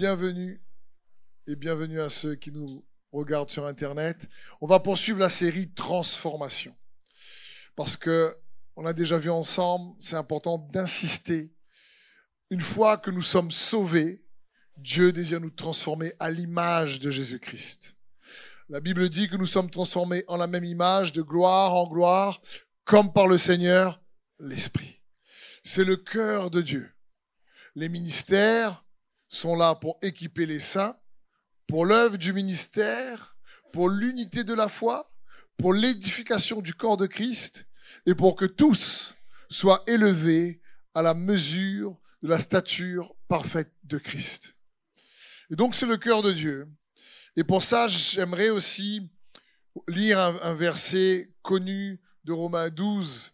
bienvenue et bienvenue à ceux qui nous regardent sur Internet. On va poursuivre la série Transformation. Parce que on a déjà vu ensemble, c'est important d'insister. Une fois que nous sommes sauvés, Dieu désire nous transformer à l'image de Jésus-Christ. La Bible dit que nous sommes transformés en la même image, de gloire en gloire, comme par le Seigneur, l'Esprit. C'est le cœur de Dieu. Les ministères sont là pour équiper les saints, pour l'œuvre du ministère, pour l'unité de la foi, pour l'édification du corps de Christ et pour que tous soient élevés à la mesure de la stature parfaite de Christ. Et donc c'est le cœur de Dieu. Et pour ça, j'aimerais aussi lire un, verset connu de Romains 12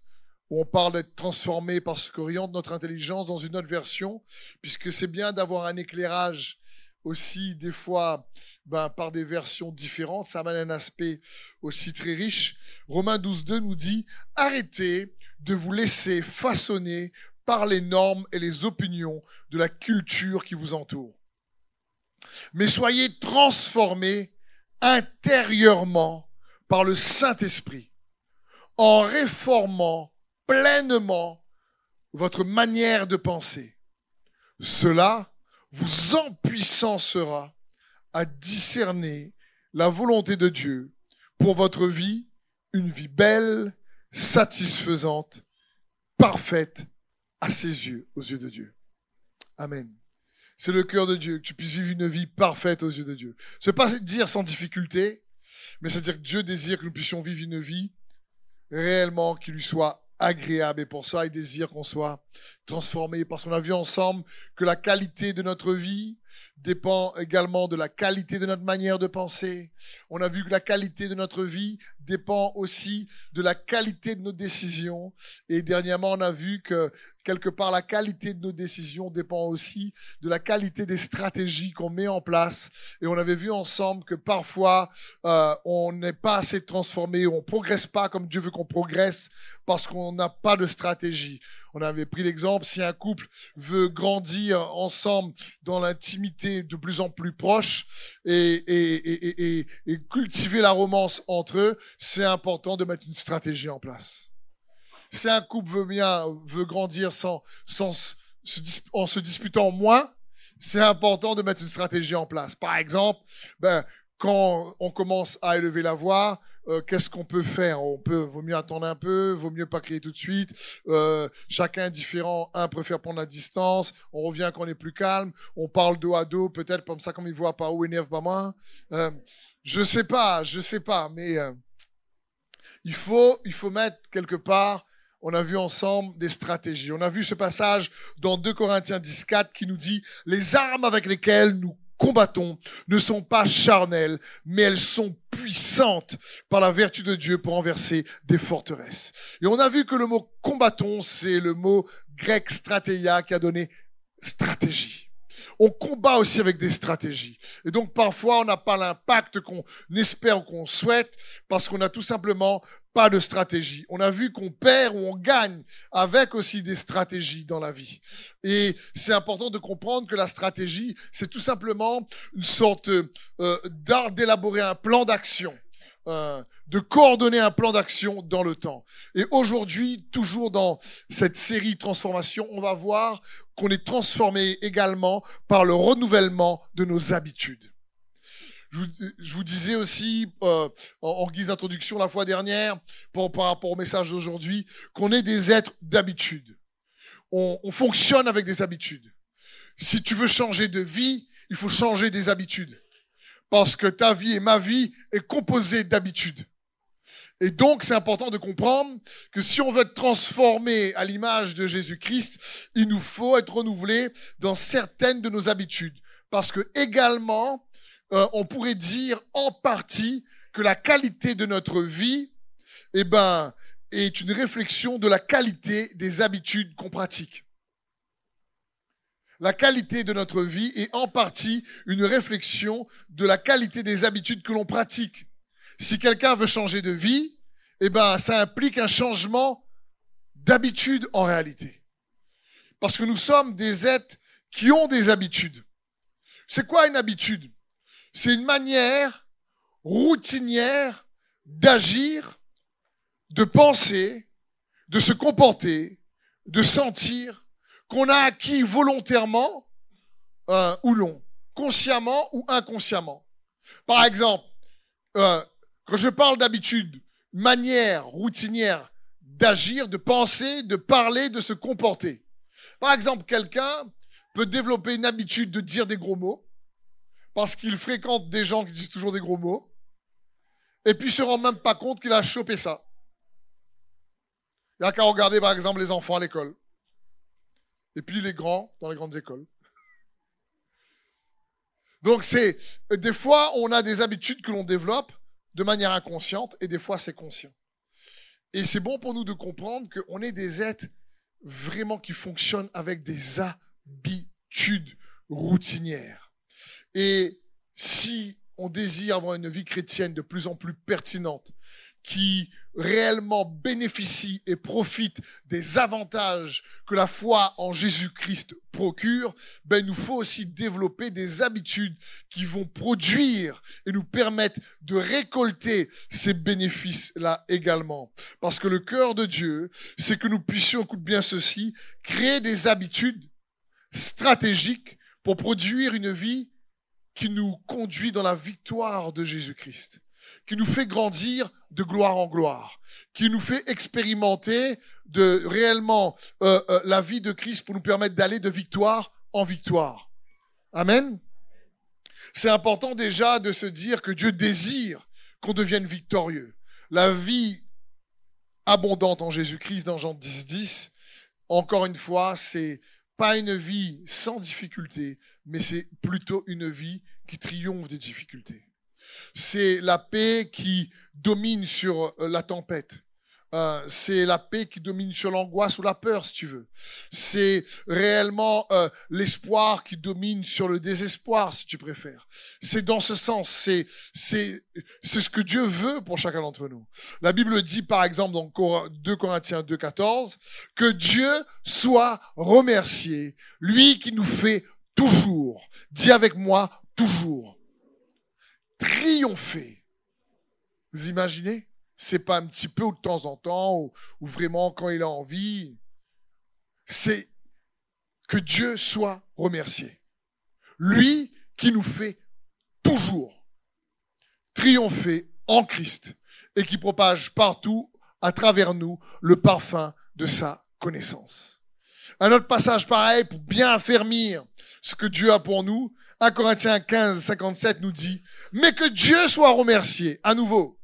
où on parle d'être transformé par ce qu'oriente notre intelligence dans une autre version, puisque c'est bien d'avoir un éclairage aussi des fois ben, par des versions différentes, ça amène un aspect aussi très riche. Romains 12.2 nous dit, arrêtez de vous laisser façonner par les normes et les opinions de la culture qui vous entoure. Mais soyez transformés intérieurement par le Saint-Esprit en réformant pleinement votre manière de penser. Cela vous empuissancera à discerner la volonté de Dieu pour votre vie, une vie belle, satisfaisante, parfaite à ses yeux, aux yeux de Dieu. Amen. C'est le cœur de Dieu, que tu puisses vivre une vie parfaite aux yeux de Dieu. Ce n'est pas dire sans difficulté, mais c'est dire que Dieu désire que nous puissions vivre une vie réellement qui lui soit agréable. Et pour ça, il désire qu'on soit transformé parce qu'on a vu ensemble que la qualité de notre vie dépend également de la qualité de notre manière de penser. On a vu que la qualité de notre vie dépend aussi de la qualité de nos décisions. Et dernièrement, on a vu que quelque part, la qualité de nos décisions dépend aussi de la qualité des stratégies qu'on met en place. Et on avait vu ensemble que parfois, euh, on n'est pas assez transformé, on progresse pas comme Dieu veut qu'on progresse parce qu'on n'a pas de stratégie. On avait pris l'exemple, si un couple veut grandir ensemble dans l'intimité de plus en plus proche et, et, et, et cultiver la romance entre eux, c'est important de mettre une stratégie en place. Si un couple veut bien, veut grandir sans, sans, en se disputant moins, c'est important de mettre une stratégie en place. Par exemple, ben, quand on commence à élever la voix, euh, qu'est-ce qu'on peut faire? On peut, vaut mieux attendre un peu, vaut mieux pas crier tout de suite. Euh, chacun est différent. Un préfère prendre la distance. On revient quand on est plus calme. On parle dos à dos, peut-être comme ça, comme il voit pas où énerve pas moins. Euh, je sais pas, je sais pas, mais euh, il faut, il faut mettre quelque part. On a vu ensemble des stratégies. On a vu ce passage dans 2 Corinthiens 10, 4 qui nous dit les armes avec lesquelles nous combattons ne sont pas charnelles, mais elles sont puissantes par la vertu de Dieu pour renverser des forteresses. Et on a vu que le mot combattons, c'est le mot grec stratéia qui a donné stratégie. On combat aussi avec des stratégies. Et donc parfois on n'a pas l'impact qu'on espère ou qu'on souhaite parce qu'on a tout simplement pas de stratégie. On a vu qu'on perd ou on gagne avec aussi des stratégies dans la vie. Et c'est important de comprendre que la stratégie, c'est tout simplement une sorte euh, d'art d'élaborer un plan d'action. Euh, de coordonner un plan d'action dans le temps. Et aujourd'hui, toujours dans cette série transformation, on va voir qu'on est transformé également par le renouvellement de nos habitudes. Je vous, disais aussi, euh, en, guise d'introduction la fois dernière, par, rapport au message d'aujourd'hui, qu'on est des êtres d'habitude. On fonctionne avec des habitudes. Si tu veux changer de vie, il faut changer des habitudes. Parce que ta vie et ma vie est composée d'habitudes. Et donc, c'est important de comprendre que si on veut être transformé à l'image de Jésus-Christ, il nous faut être renouvelé dans certaines de nos habitudes. Parce que également, euh, on pourrait dire en partie que la qualité de notre vie, eh ben, est une réflexion de la qualité des habitudes qu'on pratique. La qualité de notre vie est en partie une réflexion de la qualité des habitudes que l'on pratique. Si quelqu'un veut changer de vie, eh ben, ça implique un changement d'habitude en réalité. Parce que nous sommes des êtres qui ont des habitudes. C'est quoi une habitude? C'est une manière routinière d'agir, de penser, de se comporter, de sentir qu'on a acquis volontairement euh, ou non, consciemment ou inconsciemment. Par exemple, euh, quand je parle d'habitude, manière routinière d'agir, de penser, de parler, de se comporter. Par exemple, quelqu'un peut développer une habitude de dire des gros mots parce qu'il fréquente des gens qui disent toujours des gros mots et puis se rend même pas compte qu'il a chopé ça. Il n'y a qu'à regarder par exemple les enfants à l'école et puis les grands dans les grandes écoles. Donc c'est des fois on a des habitudes que l'on développe de manière inconsciente et des fois c'est conscient. Et c'est bon pour nous de comprendre qu'on est des êtres vraiment qui fonctionnent avec des habitudes routinières. Et si on désire avoir une vie chrétienne de plus en plus pertinente, qui réellement bénéficie et profite des avantages que la foi en Jésus-Christ procure, ben, il nous faut aussi développer des habitudes qui vont produire et nous permettre de récolter ces bénéfices-là également. Parce que le cœur de Dieu, c'est que nous puissions, écoute bien ceci, créer des habitudes stratégiques pour produire une vie qui nous conduit dans la victoire de Jésus-Christ qui nous fait grandir de gloire en gloire, qui nous fait expérimenter de réellement euh, euh, la vie de Christ pour nous permettre d'aller de victoire en victoire. Amen. C'est important déjà de se dire que Dieu désire qu'on devienne victorieux. La vie abondante en Jésus-Christ dans Jean 10, 10, encore une fois, c'est pas une vie sans difficulté, mais c'est plutôt une vie qui triomphe des difficultés c'est la paix qui domine sur euh, la tempête. Euh, c'est la paix qui domine sur l'angoisse ou la peur, si tu veux. C'est réellement euh, l'espoir qui domine sur le désespoir, si tu préfères. C'est dans ce sens, c'est c'est c'est ce que Dieu veut pour chacun d'entre nous. La Bible dit, par exemple, dans 2 Corinthiens 2,14, que Dieu soit remercié, lui qui nous fait toujours. Dis avec moi, toujours triompher. Vous imaginez? C'est pas un petit peu ou de temps en temps, ou, vraiment quand il a envie. C'est que Dieu soit remercié. Lui qui nous fait toujours triompher en Christ et qui propage partout à travers nous le parfum de sa connaissance. Un autre passage pareil pour bien affermir ce que Dieu a pour nous, 1 Corinthiens 15, 57 nous dit, mais que Dieu soit remercié à nouveau.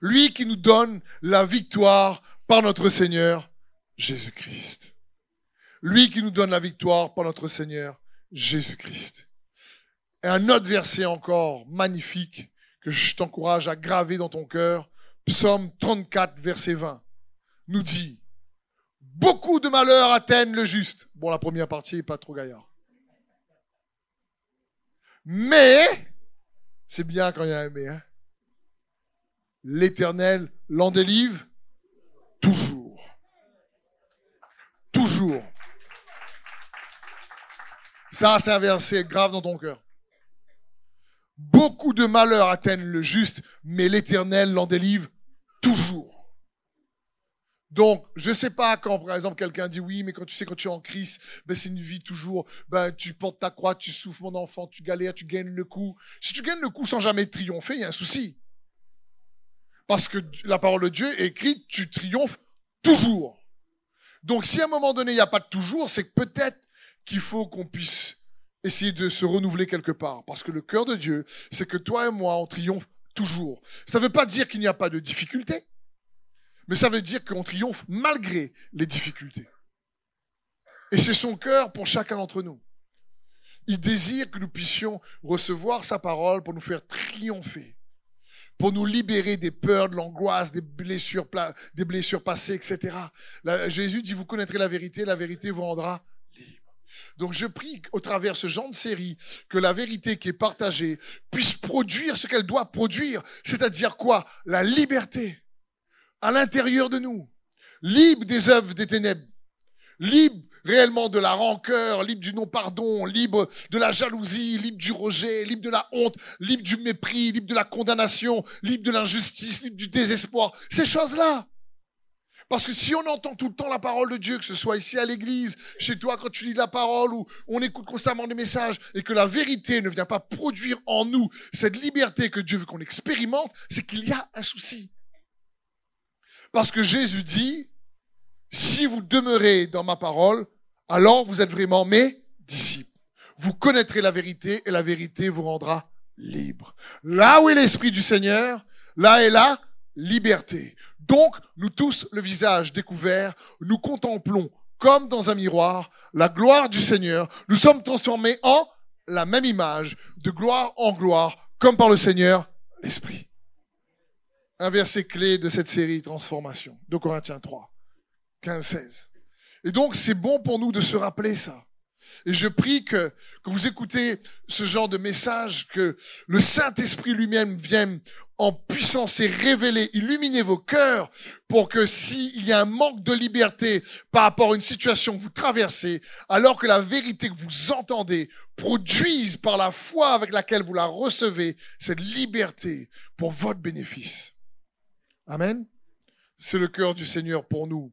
Lui qui nous donne la victoire par notre Seigneur Jésus-Christ. Lui qui nous donne la victoire par notre Seigneur Jésus-Christ. Et un autre verset encore magnifique que je t'encourage à graver dans ton cœur, Psaume 34, verset 20, nous dit, beaucoup de malheurs atteignent le juste. Bon, la première partie est pas trop gaillard. Mais, c'est bien quand il y a un mais, hein. l'éternel l'en délivre toujours. Toujours. Ça, c'est un verset grave dans ton cœur. Beaucoup de malheurs atteignent le juste, mais l'éternel l'en délivre toujours. Donc, je sais pas quand, par exemple, quelqu'un dit oui, mais quand tu sais, quand tu es en crise, ben, c'est une vie toujours, ben, tu portes ta croix, tu souffres, mon enfant, tu galères, tu gagnes le coup. Si tu gagnes le coup sans jamais triompher, il y a un souci. Parce que la parole de Dieu est écrite, tu triomphes toujours. Donc, si à un moment donné, il n'y a pas de toujours, c'est peut-être qu'il faut qu'on puisse essayer de se renouveler quelque part. Parce que le cœur de Dieu, c'est que toi et moi, on triomphe toujours. Ça ne veut pas dire qu'il n'y a pas de difficultés. Mais ça veut dire qu'on triomphe malgré les difficultés. Et c'est son cœur pour chacun d'entre nous. Il désire que nous puissions recevoir sa parole pour nous faire triompher, pour nous libérer des peurs, de l'angoisse, des blessures, des blessures passées, etc. Jésus dit, vous connaîtrez la vérité, la vérité vous rendra libre. Donc je prie au travers ce genre de série que la vérité qui est partagée puisse produire ce qu'elle doit produire, c'est-à-dire quoi? La liberté à l'intérieur de nous, libre des œuvres des ténèbres, libre réellement de la rancœur, libre du non-pardon, libre de la jalousie, libre du rejet, libre de la honte, libre du mépris, libre de la condamnation, libre de l'injustice, libre du désespoir. Ces choses-là. Parce que si on entend tout le temps la parole de Dieu, que ce soit ici à l'église, chez toi quand tu lis la parole ou on écoute constamment des messages et que la vérité ne vient pas produire en nous cette liberté que Dieu veut qu'on expérimente, c'est qu'il y a un souci. Parce que Jésus dit, si vous demeurez dans ma parole, alors vous êtes vraiment mes disciples. Vous connaîtrez la vérité et la vérité vous rendra libre. Là où est l'Esprit du Seigneur, là est la liberté. Donc, nous tous, le visage découvert, nous contemplons comme dans un miroir la gloire du Seigneur. Nous sommes transformés en la même image, de gloire en gloire, comme par le Seigneur, l'Esprit. Un verset clé de cette série Transformation, de Corinthiens 3, 15, 16. Et donc, c'est bon pour nous de se rappeler ça. Et je prie que, que vous écoutez ce genre de message, que le Saint-Esprit lui-même vienne en puissance et révéler, illuminer vos cœurs pour que s'il y a un manque de liberté par rapport à une situation que vous traversez, alors que la vérité que vous entendez produise par la foi avec laquelle vous la recevez cette liberté pour votre bénéfice. Amen. C'est le cœur du Seigneur pour nous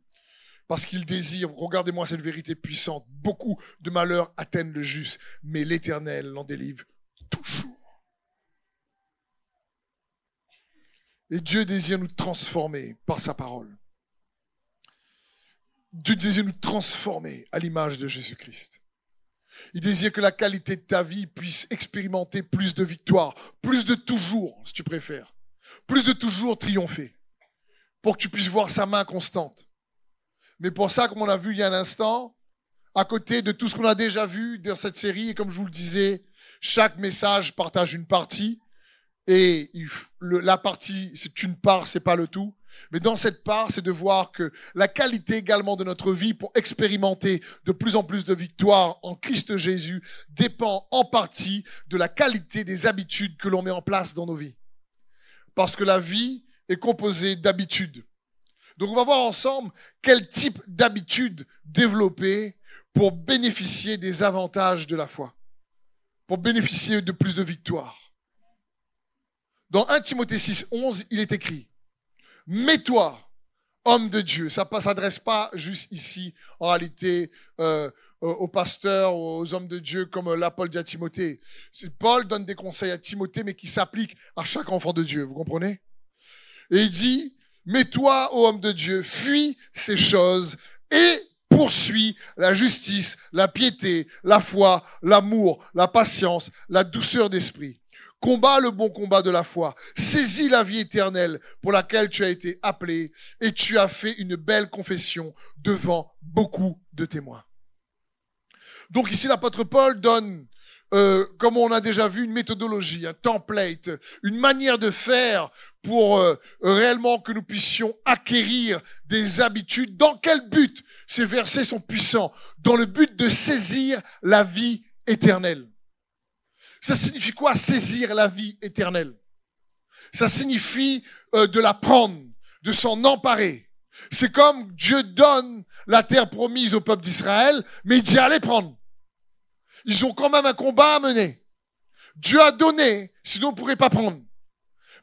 parce qu'il désire, regardez-moi cette vérité puissante, beaucoup de malheurs atteignent le juste, mais l'Éternel l'en délivre toujours. Et Dieu désire nous transformer par sa parole. Dieu désire nous transformer à l'image de Jésus-Christ. Il désire que la qualité de ta vie puisse expérimenter plus de victoires, plus de toujours, si tu préfères, plus de toujours triompher, pour que tu puisses voir sa main constante mais pour ça, comme on a vu il y a un instant, à côté de tout ce qu'on a déjà vu dans cette série, et comme je vous le disais, chaque message partage une partie, et la partie, c'est une part, c'est pas le tout. Mais dans cette part, c'est de voir que la qualité également de notre vie pour expérimenter de plus en plus de victoires en Christ Jésus dépend en partie de la qualité des habitudes que l'on met en place dans nos vies. Parce que la vie est composée d'habitudes. Donc on va voir ensemble quel type d'habitude développer pour bénéficier des avantages de la foi, pour bénéficier de plus de victoires. Dans 1 Timothée 6, 11, il est écrit, Mets-toi, homme de Dieu. Ça ne s'adresse pas juste ici, en réalité, euh, aux pasteurs, aux hommes de Dieu, comme Paul dit à Timothée. Paul donne des conseils à Timothée, mais qui s'appliquent à chaque enfant de Dieu. Vous comprenez? Et il dit, mais toi, ô homme de Dieu, fuis ces choses et poursuis la justice, la piété, la foi, l'amour, la patience, la douceur d'esprit. Combat le bon combat de la foi. Saisis la vie éternelle pour laquelle tu as été appelé et tu as fait une belle confession devant beaucoup de témoins. Donc ici, l'apôtre Paul donne euh, comme on a déjà vu, une méthodologie, un template, une manière de faire pour euh, réellement que nous puissions acquérir des habitudes. Dans quel but Ces versets sont puissants? Dans le but de saisir la vie éternelle. Ça signifie quoi saisir la vie éternelle? Ça signifie euh, de la prendre, de s'en emparer. C'est comme Dieu donne la terre promise au peuple d'Israël, mais il dit allez prendre. Ils ont quand même un combat à mener. Dieu a donné, sinon on ne pourrait pas prendre.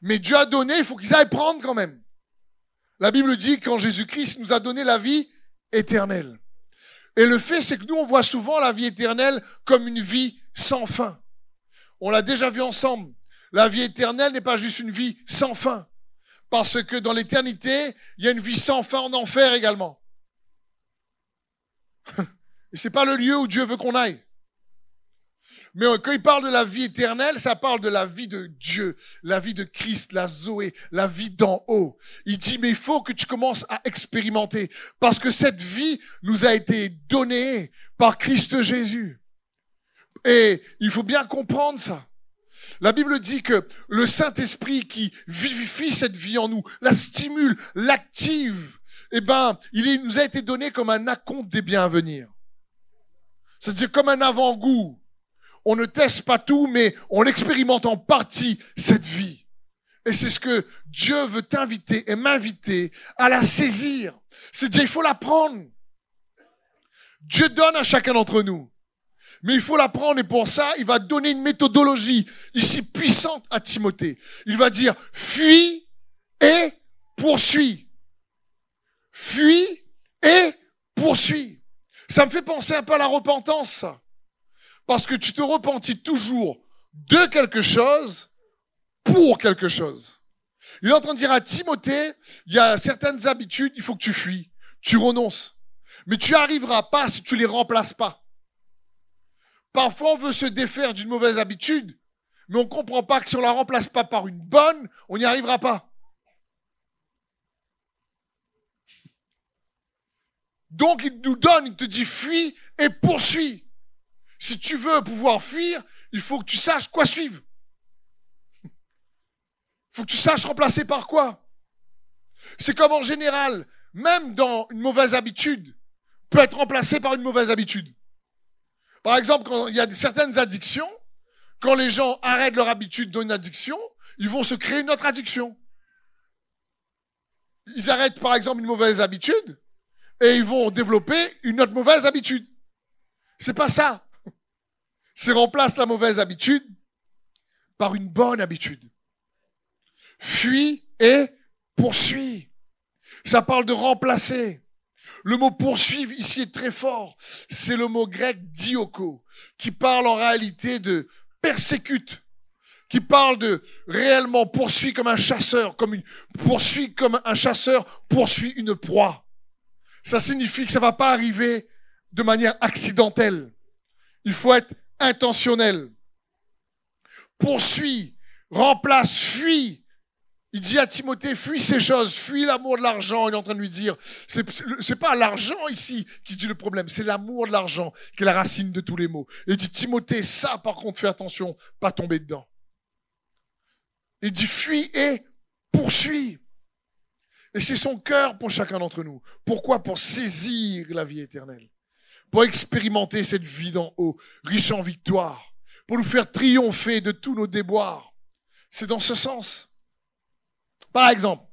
Mais Dieu a donné, il faut qu'ils aillent prendre quand même. La Bible dit qu'en Jésus-Christ nous a donné la vie éternelle. Et le fait, c'est que nous, on voit souvent la vie éternelle comme une vie sans fin. On l'a déjà vu ensemble. La vie éternelle n'est pas juste une vie sans fin. Parce que dans l'éternité, il y a une vie sans fin en enfer également. Et c'est pas le lieu où Dieu veut qu'on aille. Mais quand il parle de la vie éternelle, ça parle de la vie de Dieu, la vie de Christ, la Zoé, la vie d'en haut. Il dit, mais il faut que tu commences à expérimenter parce que cette vie nous a été donnée par Christ Jésus. Et il faut bien comprendre ça. La Bible dit que le Saint-Esprit qui vivifie cette vie en nous, la stimule, l'active, eh ben, il nous a été donné comme un acompte des biens à venir. C'est-à-dire comme un avant-goût on ne teste pas tout, mais on expérimente en partie cette vie. Et c'est ce que Dieu veut t'inviter et m'inviter à la saisir. C'est dire, il faut la prendre. Dieu donne à chacun d'entre nous. Mais il faut l'apprendre et pour ça, il va donner une méthodologie ici puissante à Timothée. Il va dire, fuis et poursuis. Fuis et poursuis. Ça me fait penser un peu à la repentance. Parce que tu te repentis toujours de quelque chose pour quelque chose. Il est en train de dire à Timothée, il y a certaines habitudes, il faut que tu fuis, tu renonces. Mais tu arriveras pas si tu les remplaces pas. Parfois, on veut se défaire d'une mauvaise habitude, mais on comprend pas que si on la remplace pas par une bonne, on n'y arrivera pas. Donc, il nous donne, il te dit fuis et poursuis. Si tu veux pouvoir fuir, il faut que tu saches quoi suivre. Il faut que tu saches remplacer par quoi. C'est comme en général, même dans une mauvaise habitude, peut être remplacé par une mauvaise habitude. Par exemple, quand il y a certaines addictions, quand les gens arrêtent leur habitude dans une addiction, ils vont se créer une autre addiction. Ils arrêtent par exemple une mauvaise habitude et ils vont développer une autre mauvaise habitude. C'est pas ça. C'est remplace la mauvaise habitude par une bonne habitude. Fuis et poursuis. Ça parle de remplacer. Le mot poursuivre ici est très fort. C'est le mot grec dioko, qui parle en réalité de persécute, qui parle de réellement poursuit comme un chasseur, comme une poursuit comme un chasseur poursuit une proie. Ça signifie que ça va pas arriver de manière accidentelle. Il faut être intentionnel. Poursuit, remplace, fuit. Il dit à Timothée, fuis ces choses, fuis l'amour de l'argent. Il est en train de lui dire, c'est pas l'argent ici qui dit le problème, c'est l'amour de l'argent qui est la racine de tous les maux. Il dit, Timothée, ça par contre, fais attention, pas tomber dedans. Il dit, fuis et poursuis. Et c'est son cœur pour chacun d'entre nous. Pourquoi? Pour saisir la vie éternelle pour expérimenter cette vie d'en haut, riche en victoire, pour nous faire triompher de tous nos déboires. C'est dans ce sens. Par exemple,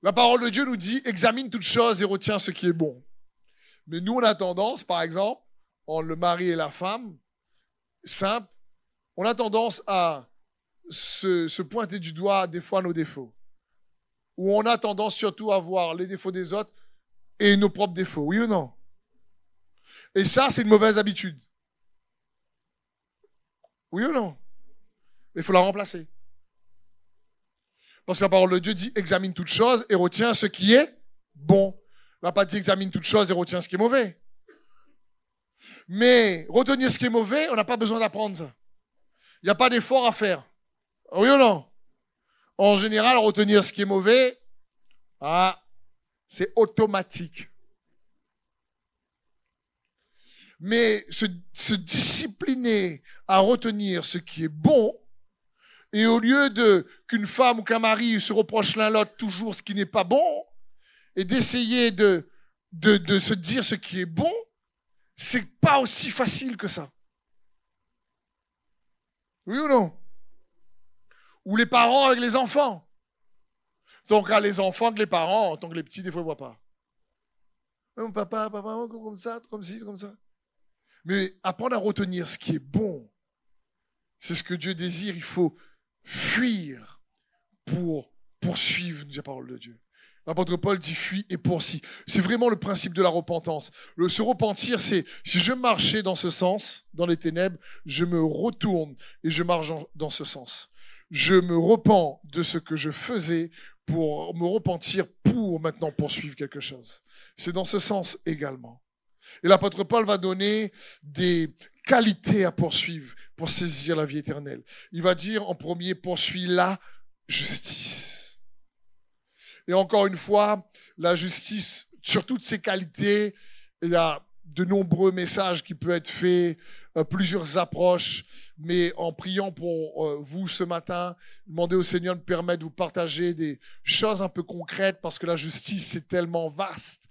la parole de Dieu nous dit, examine toutes choses et retiens ce qui est bon. Mais nous, on a tendance, par exemple, en le mari et la femme, simple, on a tendance à se, se pointer du doigt des fois nos défauts. Ou on a tendance surtout à voir les défauts des autres et nos propres défauts. Oui ou non? Et ça, c'est une mauvaise habitude. Oui ou non? Il faut la remplacer. Parce que la parole de Dieu dit examine toutes choses et retiens ce qui est bon. Elle n'a pas dit examine toutes choses et retiens ce qui est mauvais. Mais retenir ce qui est mauvais, on n'a pas besoin d'apprendre ça. Il n'y a pas d'effort à faire. Oui ou non? En général, retenir ce qui est mauvais, ah, c'est automatique. Mais se, discipliner à retenir ce qui est bon, et au lieu de qu'une femme ou qu'un mari se reproche l'un l'autre toujours ce qui n'est pas bon, et d'essayer de, de, de se dire ce qui est bon, c'est pas aussi facile que ça. Oui ou non? Ou les parents avec les enfants. Donc, à les enfants que les parents, en tant que les petits, des fois, ne voient pas. Mon papa, papa, comme ça, comme ci, comme ça. Mais apprendre à retenir ce qui est bon, c'est ce que Dieu désire. Il faut fuir pour poursuivre la parole de Dieu. L'apôtre Paul dit fuis et poursuis. C'est vraiment le principe de la repentance. Le se repentir, c'est si je marchais dans ce sens, dans les ténèbres, je me retourne et je marche dans ce sens. Je me repens de ce que je faisais pour me repentir pour maintenant poursuivre quelque chose. C'est dans ce sens également. Et l'apôtre Paul va donner des qualités à poursuivre pour saisir la vie éternelle. Il va dire en premier, poursuis la justice. Et encore une fois, la justice, sur toutes ses qualités, il y a de nombreux messages qui peuvent être faits, euh, plusieurs approches, mais en priant pour euh, vous ce matin, demandez au Seigneur de permettre de vous partager des choses un peu concrètes parce que la justice, c'est tellement vaste.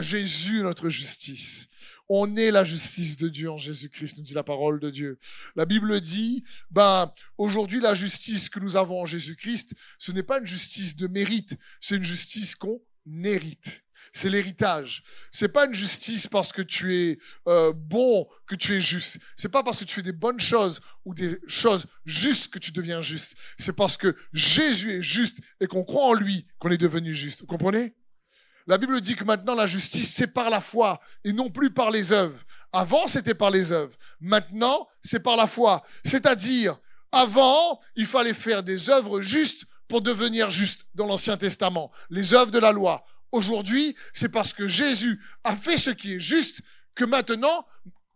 Jésus notre justice. On est la justice de Dieu en Jésus-Christ, nous dit la parole de Dieu. La Bible dit, ben, aujourd'hui, la justice que nous avons en Jésus-Christ, ce n'est pas une justice de mérite, c'est une justice qu'on hérite. c'est l'héritage. C'est pas une justice parce que tu es euh, bon que tu es juste. C'est pas parce que tu fais des bonnes choses ou des choses justes que tu deviens juste. C'est parce que Jésus est juste et qu'on croit en lui qu'on est devenu juste. Vous comprenez? La Bible dit que maintenant la justice c'est par la foi et non plus par les œuvres. Avant c'était par les œuvres. Maintenant c'est par la foi. C'est-à-dire avant il fallait faire des œuvres justes pour devenir juste dans l'Ancien Testament, les œuvres de la loi. Aujourd'hui, c'est parce que Jésus a fait ce qui est juste que maintenant,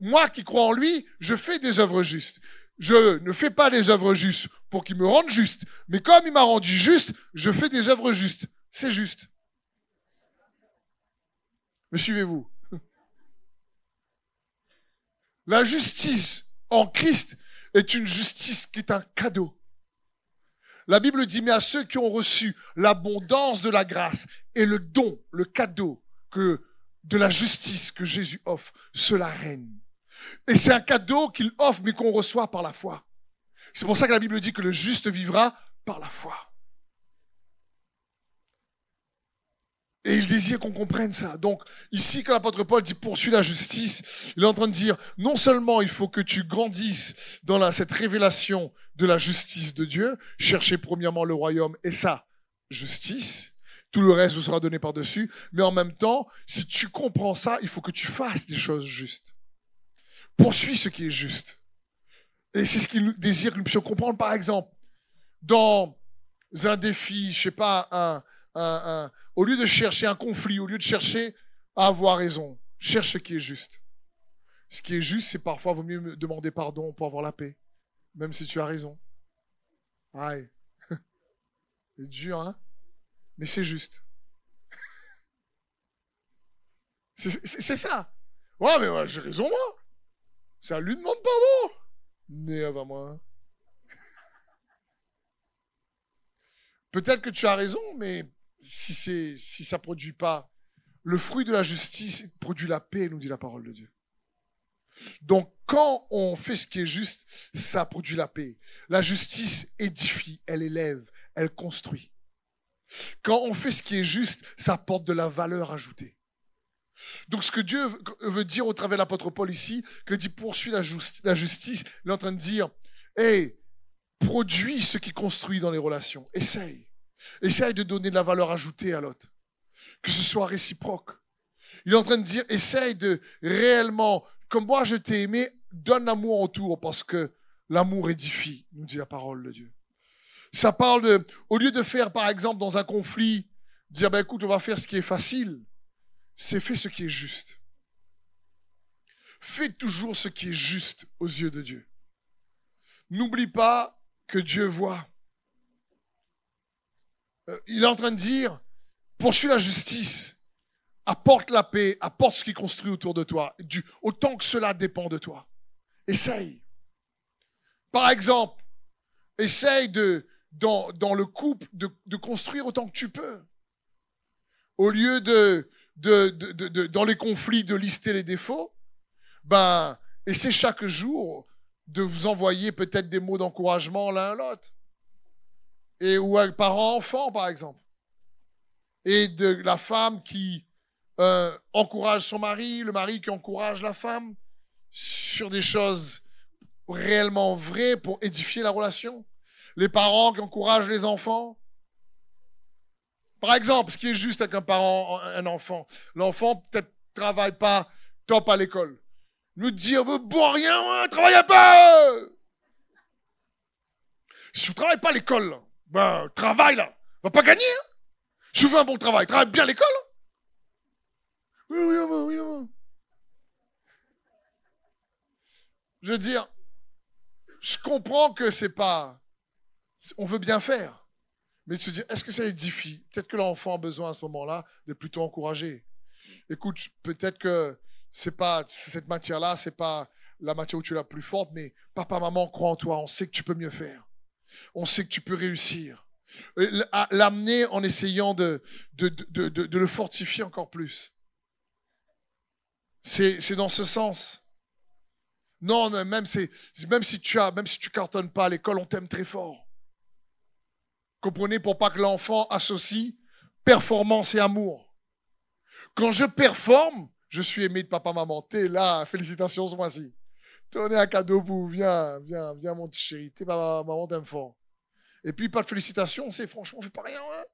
moi qui crois en lui, je fais des œuvres justes. Je ne fais pas des œuvres justes pour qu'il me rende juste, mais comme il m'a rendu juste, je fais des œuvres justes. C'est juste. Me suivez-vous? La justice en Christ est une justice qui est un cadeau. La Bible dit, mais à ceux qui ont reçu l'abondance de la grâce et le don, le cadeau que de la justice que Jésus offre, cela règne. Et c'est un cadeau qu'il offre, mais qu'on reçoit par la foi. C'est pour ça que la Bible dit que le juste vivra par la foi. Et il désire qu'on comprenne ça. Donc, ici, quand l'apôtre Paul dit poursuis la justice, il est en train de dire, non seulement il faut que tu grandisses dans la, cette révélation de la justice de Dieu, cherchez premièrement le royaume et sa justice, tout le reste vous sera donné par-dessus, mais en même temps, si tu comprends ça, il faut que tu fasses des choses justes. Poursuis ce qui est juste. Et c'est ce qu'il désire que nous puissions comprendre, par exemple, dans un défi, je sais pas, un, au lieu de chercher un conflit, au lieu de chercher à avoir raison, cherche ce qui est juste. Ce qui est juste, c'est parfois vaut mieux demander pardon pour avoir la paix, même si tu as raison. Aïe. C'est dur, hein? Mais c'est juste. C'est ça. Ouais, mais j'ai raison, moi. Ça lui demande pardon. Né avant moi. Peut-être que tu as raison, mais si, c'est, si ça produit pas le fruit de la justice, produit la paix, nous dit la parole de Dieu. Donc, quand on fait ce qui est juste, ça produit la paix. La justice édifie, elle élève, elle construit. Quand on fait ce qui est juste, ça apporte de la valeur ajoutée. Donc, ce que Dieu veut dire au travers de l'apôtre Paul ici, que dit poursuit la, la justice, il est en train de dire, hé, produis ce qui construit dans les relations. Essaye. Essaye de donner de la valeur ajoutée à l'autre. Que ce soit réciproque. Il est en train de dire, essaye de réellement, comme moi je t'ai aimé, donne l'amour autour parce que l'amour édifie, nous dit la parole de Dieu. Ça parle de, au lieu de faire par exemple dans un conflit, dire, ben écoute, on va faire ce qui est facile, c'est faire ce qui est juste. Fais toujours ce qui est juste aux yeux de Dieu. N'oublie pas que Dieu voit. Euh, il est en train de dire, poursuis la justice, apporte la paix, apporte ce qui construit autour de toi, autant que cela dépend de toi. Essaye. Par exemple, essaye de, dans, le couple, de, construire autant que tu peux. Au lieu de, dans les conflits, de lister les défauts, ben, chaque jour de vous envoyer peut-être des mots d'encouragement l'un à l'autre et ou parent-enfant, par exemple. Et de la femme qui euh, encourage son mari, le mari qui encourage la femme sur des choses réellement vraies pour édifier la relation. Les parents qui encouragent les enfants. Par exemple, ce qui est juste avec un parent, un enfant. L'enfant peut-être travaille pas top à l'école. Nous dire, bon rien, travaille pas. Si tu travailles pas à l'école, ben, travaille là. Va pas gagner, hein. Je fais un bon travail. Travaille bien l'école. Hein. Oui, oui, oui, oui. Je veux dire, je comprends que c'est pas, on veut bien faire. Mais tu te dis, est-ce que ça édifie? Peut-être que l'enfant a besoin à ce moment-là de plutôt encourager. Écoute, peut-être que c'est pas cette matière-là, c'est pas la matière où tu es la plus forte, mais papa, maman, crois en toi, on sait que tu peux mieux faire on sait que tu peux réussir. L'amener en essayant de, de, de, le fortifier encore plus. C'est dans ce sens. Non, même, même si tu as, même si tu cartonnes pas à l'école, on t'aime très fort. Comprenez pour pas que l'enfant associe performance et amour. Quand je performe, je suis aimé de papa, maman. T'es là, félicitations ce mois-ci. Un cadeau pour viens, viens, viens mon petit chéri. T'es papa, maman t'aime fort. Et puis pas de félicitations, c'est franchement, on fait pas rien. Hein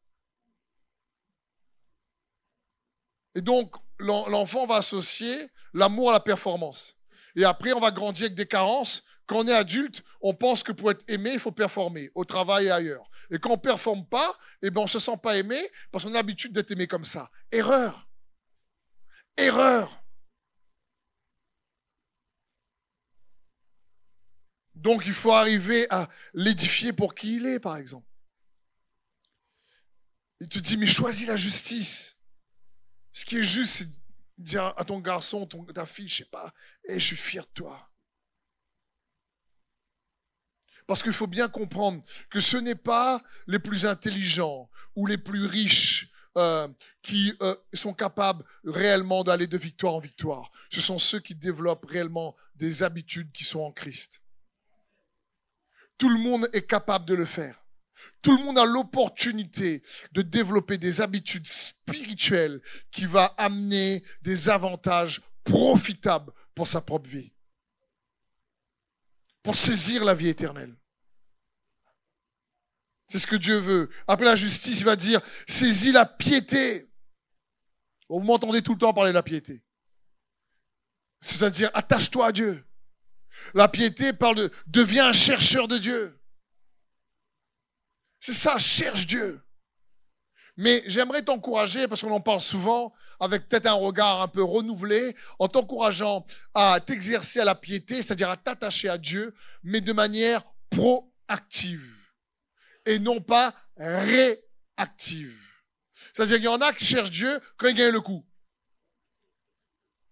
et donc, l'enfant va associer l'amour à la performance. Et après, on va grandir avec des carences. Quand on est adulte, on pense que pour être aimé, il faut performer, au travail et ailleurs. Et quand on ne performe pas, eh ben, on ne se sent pas aimé parce qu'on a l'habitude d'être aimé comme ça. Erreur. Erreur. Donc il faut arriver à l'édifier pour qui il est, par exemple. Il te dit, mais choisis la justice. Ce qui est juste, c'est dire à ton garçon, ton, ta fille, je sais pas, et eh, je suis fier de toi. Parce qu'il faut bien comprendre que ce n'est pas les plus intelligents ou les plus riches euh, qui euh, sont capables réellement d'aller de victoire en victoire. Ce sont ceux qui développent réellement des habitudes qui sont en Christ. Tout le monde est capable de le faire. Tout le monde a l'opportunité de développer des habitudes spirituelles qui va amener des avantages profitables pour sa propre vie. Pour saisir la vie éternelle. C'est ce que Dieu veut. Après la justice, il va dire, saisis la piété. Vous m'entendez tout le temps parler de la piété. C'est-à-dire, attache-toi à Dieu. La piété parle de, deviens un chercheur de Dieu. C'est ça, cherche Dieu. Mais j'aimerais t'encourager, parce qu'on en parle souvent, avec peut-être un regard un peu renouvelé, en t'encourageant à t'exercer à la piété, c'est-à-dire à t'attacher à Dieu, mais de manière proactive et non pas réactive. C'est-à-dire qu'il y en a qui cherchent Dieu quand ils gagnent le coup.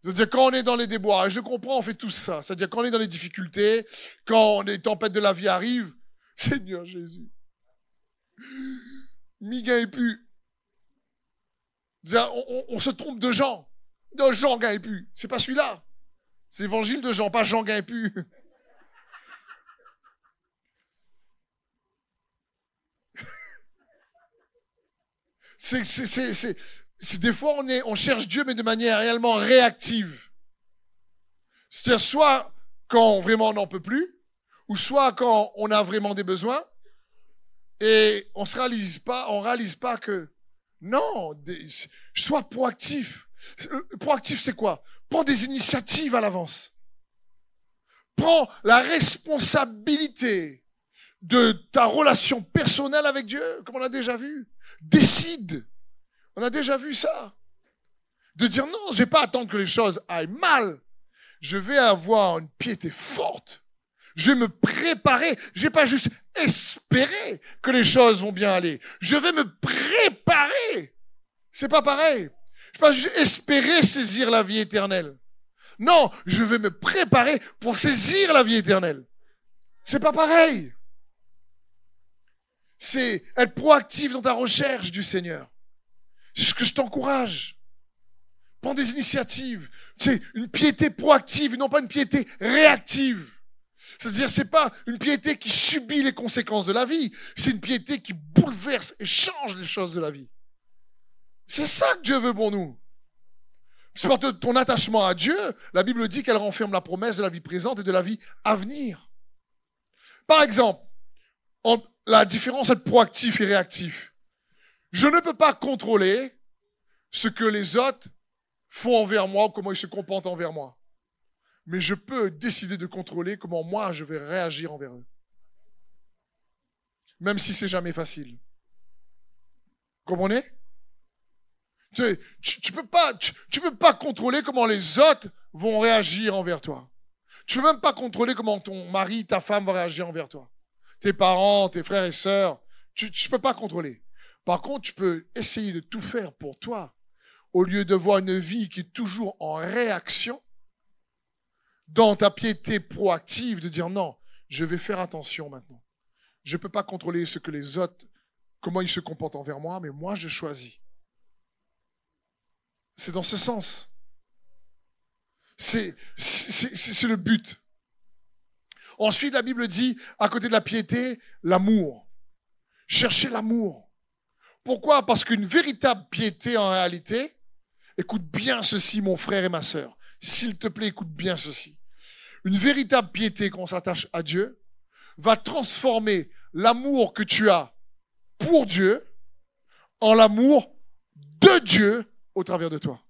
C'est-à-dire quand on est dans les déboires, et je comprends, on fait tout ça. C'est-à-dire quand on est dans les difficultés, quand les tempêtes de la vie arrivent, Seigneur Jésus, mi gagne plus. On, se trompe de Jean. De Jean gagne plus. C'est pas celui-là. C'est l'évangile de Jean, pas Jean plus. c'est, c'est, c'est, c'est, des fois on, est, on cherche Dieu, mais de manière réellement réactive. C'est-à-dire soit quand vraiment on n'en peut plus, ou soit quand on a vraiment des besoins, et on se réalise pas, on réalise pas que non, sois proactif. Euh, proactif, c'est quoi? Prends des initiatives à l'avance. Prends la responsabilité de ta relation personnelle avec Dieu, comme on a déjà vu. Décide. On a déjà vu ça. De dire non, je vais pas attendre que les choses aillent mal. Je vais avoir une piété forte. Je vais me préparer. Je vais pas juste espérer que les choses vont bien aller. Je vais me préparer. C'est pas pareil. Je vais pas juste espérer saisir la vie éternelle. Non, je vais me préparer pour saisir la vie éternelle. C'est pas pareil. C'est être proactif dans ta recherche du Seigneur. C'est ce que je t'encourage. Prends des initiatives. C'est une piété proactive, non pas une piété réactive. C'est-à-dire, c'est pas une piété qui subit les conséquences de la vie, c'est une piété qui bouleverse et change les choses de la vie. C'est ça que Dieu veut pour nous. C'est par ton attachement à Dieu, la Bible dit qu'elle renferme la promesse de la vie présente et de la vie à venir. Par exemple, la différence entre proactif et réactif. Je ne peux pas contrôler ce que les autres font envers moi ou comment ils se comportent envers moi mais je peux décider de contrôler comment moi je vais réagir envers eux. Même si c'est jamais facile. Comprenez? Tu, tu, peux pas, tu, peux pas contrôler comment les autres vont réagir envers toi. Tu peux même pas contrôler comment ton mari, ta femme va réagir envers toi. Tes parents, tes frères et sœurs, tu ne peux pas contrôler. Par contre, tu peux essayer de tout faire pour toi. Au lieu de voir une vie qui est toujours en réaction, dans ta piété proactive de dire non, je vais faire attention maintenant. Je ne peux pas contrôler ce que les autres, comment ils se comportent envers moi, mais moi je choisis. C'est dans ce sens. C'est le but. Ensuite, la Bible dit, à côté de la piété, l'amour. Cherchez l'amour. Pourquoi? Parce qu'une véritable piété, en réalité, Écoute bien ceci, mon frère et ma sœur. S'il te plaît, écoute bien ceci. Une véritable piété quand on s'attache à Dieu va transformer l'amour que tu as pour Dieu en l'amour de Dieu au travers de toi.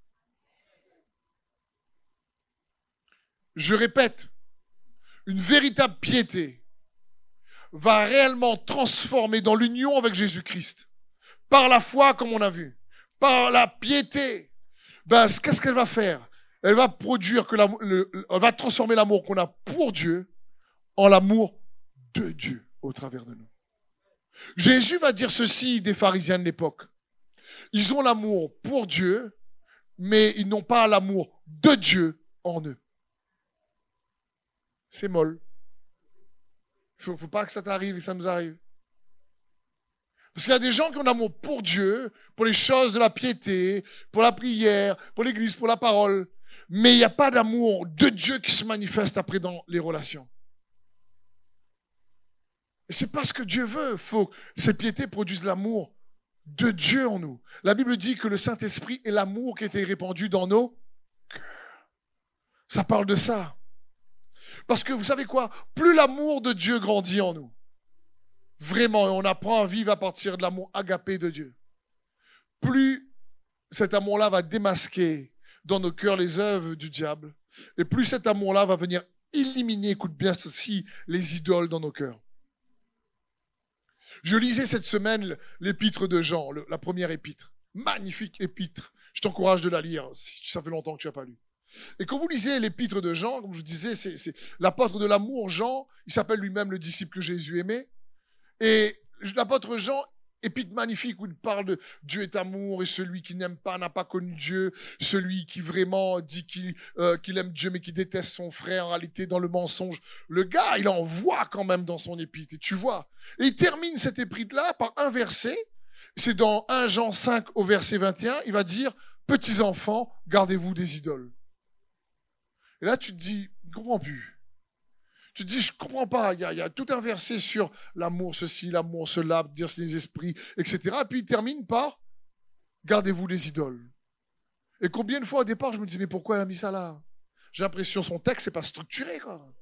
Je répète, une véritable piété va réellement transformer dans l'union avec Jésus-Christ, par la foi comme on a vu, par la piété, ben, qu'est-ce qu'elle va faire? Elle va produire que elle va transformer l'amour qu'on a pour Dieu en l'amour de Dieu au travers de nous. Jésus va dire ceci des pharisiens de l'époque. Ils ont l'amour pour Dieu, mais ils n'ont pas l'amour de Dieu en eux. C'est molle. Il ne faut pas que ça t'arrive et ça nous arrive. Parce qu'il y a des gens qui ont l'amour pour Dieu, pour les choses de la piété, pour la prière, pour l'église, pour la parole. Mais il n'y a pas d'amour de Dieu qui se manifeste après dans les relations. Et c'est pas ce que Dieu veut. Faut que cette piété produise l'amour de Dieu en nous. La Bible dit que le Saint-Esprit est l'amour qui a été répandu dans nos cœurs. Ça parle de ça. Parce que vous savez quoi? Plus l'amour de Dieu grandit en nous, vraiment, on apprend à vivre à partir de l'amour agapé de Dieu, plus cet amour-là va démasquer dans nos cœurs les œuvres du diable, et plus cet amour-là va venir éliminer, écoute bien ceci, les idoles dans nos cœurs. Je lisais cette semaine l'épître de Jean, la première épître. Magnifique épître. Je t'encourage de la lire si ça fait longtemps que tu n'as pas lu. Et quand vous lisez l'épître de Jean, comme je vous disais, c'est l'apôtre de l'amour, Jean, il s'appelle lui-même le disciple que Jésus aimait. Et l'apôtre Jean, épître magnifique où il parle de Dieu est amour et celui qui n'aime pas n'a pas connu Dieu, celui qui vraiment dit euh, qu'il aime Dieu mais qui déteste son frère en réalité dans le mensonge. Le gars, il envoie quand même dans son épître, et tu vois. Et il termine cet épître-là par un verset, c'est dans 1 Jean 5 au verset 21, il va dire, petits enfants, gardez-vous des idoles. Et là, tu te dis, comprends plus. Tu te dis, je comprends pas. Il y, a, tout un verset sur l'amour, ceci, l'amour, cela, dire les esprits, etc. Et puis il termine par gardez-vous les idoles. Et combien de fois au départ, je me disais, mais pourquoi elle a mis ça là? J'ai l'impression son texte n'est pas structuré. Quoi.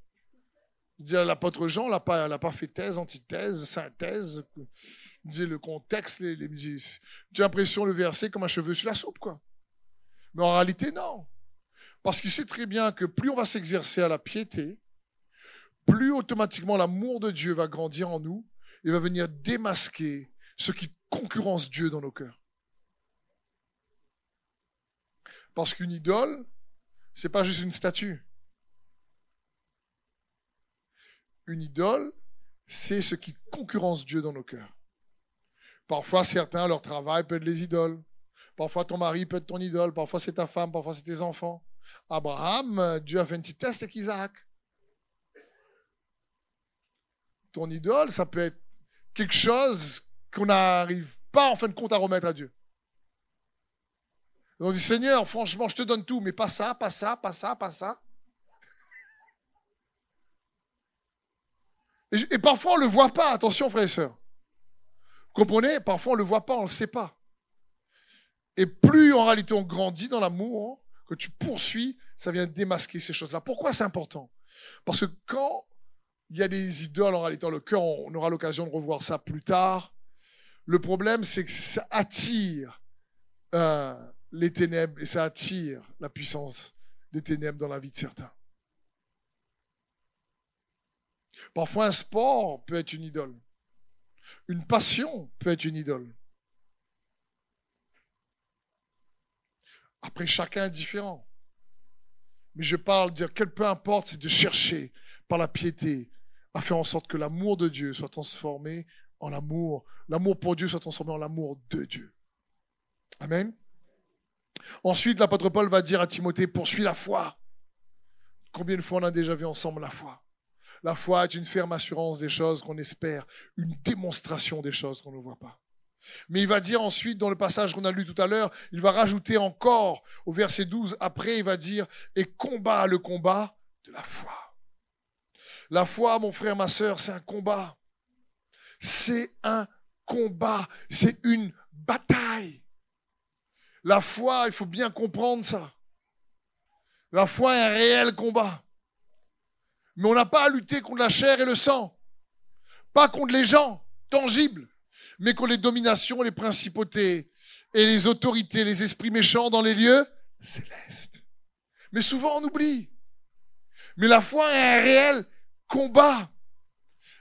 L'apôtre Jean n'a pas, pas fait thèse, antithèse, synthèse. disait le contexte, les, les J'ai l'impression le verset comme un cheveu sur la soupe. quoi. Mais en réalité, non. Parce qu'il sait très bien que plus on va s'exercer à la piété, plus automatiquement l'amour de Dieu va grandir en nous et va venir démasquer ce qui concurrence Dieu dans nos cœurs. Parce qu'une idole, c'est pas juste une statue. Une idole, c'est ce qui concurrence Dieu dans nos cœurs. Parfois, certains, leur travail peut être les idoles. Parfois, ton mari peut être ton idole. Parfois, c'est ta femme. Parfois, c'est tes enfants. Abraham, Dieu a fait un petit test avec Isaac. Ton idole, ça peut être quelque chose qu'on n'arrive pas en fin de compte à remettre à Dieu. On dit Seigneur, franchement, je te donne tout, mais pas ça, pas ça, pas ça, pas ça. Et, parfois on ne le voit pas, attention frères et sœurs. Vous comprenez? Parfois on ne le voit pas, on ne le sait pas. Et plus en réalité on grandit dans l'amour, que tu poursuis, ça vient démasquer ces choses-là. Pourquoi c'est important? Parce que quand il y a des idoles en réalité dans le cœur, on aura l'occasion de revoir ça plus tard. Le problème, c'est que ça attire euh, les ténèbres et ça attire la puissance des ténèbres dans la vie de certains. Parfois, un sport peut être une idole. Une passion peut être une idole. Après, chacun est différent. Mais je parle, dire que peu importe, c'est de chercher par la piété à faire en sorte que l'amour de Dieu soit transformé en l'amour, l'amour pour Dieu soit transformé en l'amour de Dieu. Amen. Ensuite, l'apôtre Paul va dire à Timothée, poursuis la foi. Combien de fois on a déjà vu ensemble la foi? La foi est une ferme assurance des choses qu'on espère, une démonstration des choses qu'on ne voit pas. Mais il va dire ensuite, dans le passage qu'on a lu tout à l'heure, il va rajouter encore au verset 12, après il va dire, et combat le combat de la foi. La foi, mon frère, ma soeur, c'est un combat. C'est un combat, c'est une bataille. La foi, il faut bien comprendre ça. La foi est un réel combat. Mais on n'a pas à lutter contre la chair et le sang. Pas contre les gens tangibles, mais contre les dominations, les principautés et les autorités, les esprits méchants dans les lieux célestes. Mais souvent on oublie. Mais la foi est un réel combat.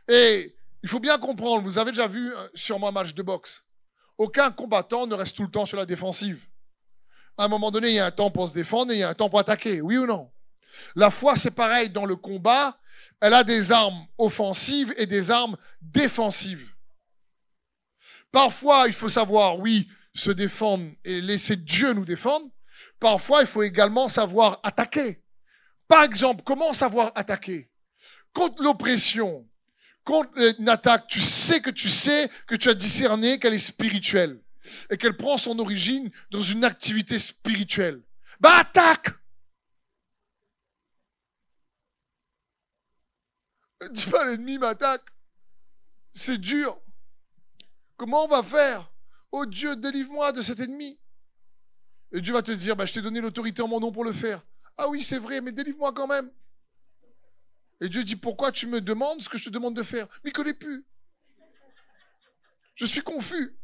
Et il faut bien comprendre, vous avez déjà vu euh, sur un match de boxe, aucun combattant ne reste tout le temps sur la défensive. À un moment donné, il y a un temps pour se défendre et il y a un temps pour attaquer, oui ou non? La foi, c'est pareil dans le combat, elle a des armes offensives et des armes défensives. Parfois, il faut savoir, oui, se défendre et laisser Dieu nous défendre. Parfois, il faut également savoir attaquer. Par exemple, comment savoir attaquer? Contre l'oppression, contre une attaque, tu sais que tu sais que tu as discerné qu'elle est spirituelle et qu'elle prend son origine dans une activité spirituelle. Bah attaque Dis pas l'ennemi m'attaque. C'est dur. Comment on va faire? Oh Dieu, délivre-moi de cet ennemi. Et Dieu va te dire, bah, je t'ai donné l'autorité en mon nom pour le faire. Ah oui, c'est vrai, mais délivre-moi quand même. Et Dieu dit, pourquoi tu me demandes ce que je te demande de faire? Mais connaît plus. Je suis confus.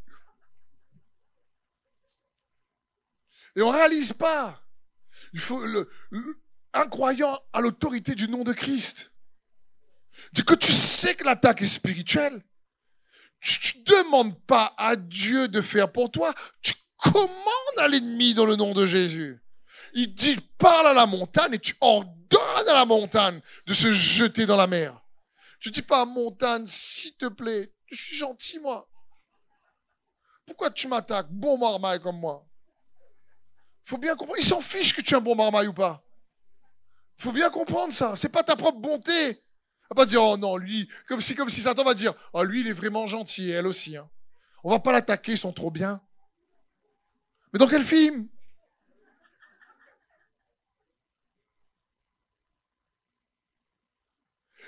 Et on ne réalise pas. Il faut le, un croyant à l'autorité du nom de Christ. Dit que tu sais que l'attaque est spirituelle. Tu ne demandes pas à Dieu de faire pour toi. Tu commandes à l'ennemi dans le nom de Jésus. Il dit, parle à la montagne et tu ordonnes à la montagne de se jeter dans la mer. Tu dis pas montagne, s'il te plaît, je suis gentil, moi. Pourquoi tu m'attaques, bon marmaille comme moi? Faut bien comprendre. Il s'en fiche que tu es un bon marmaille ou pas. Faut bien comprendre ça. C'est pas ta propre bonté. On va pas dire, oh non, lui, comme si, comme si Satan va dire, oh lui, il est vraiment gentil, elle aussi, hein. On va pas l'attaquer, ils sont trop bien. Mais dans quel film?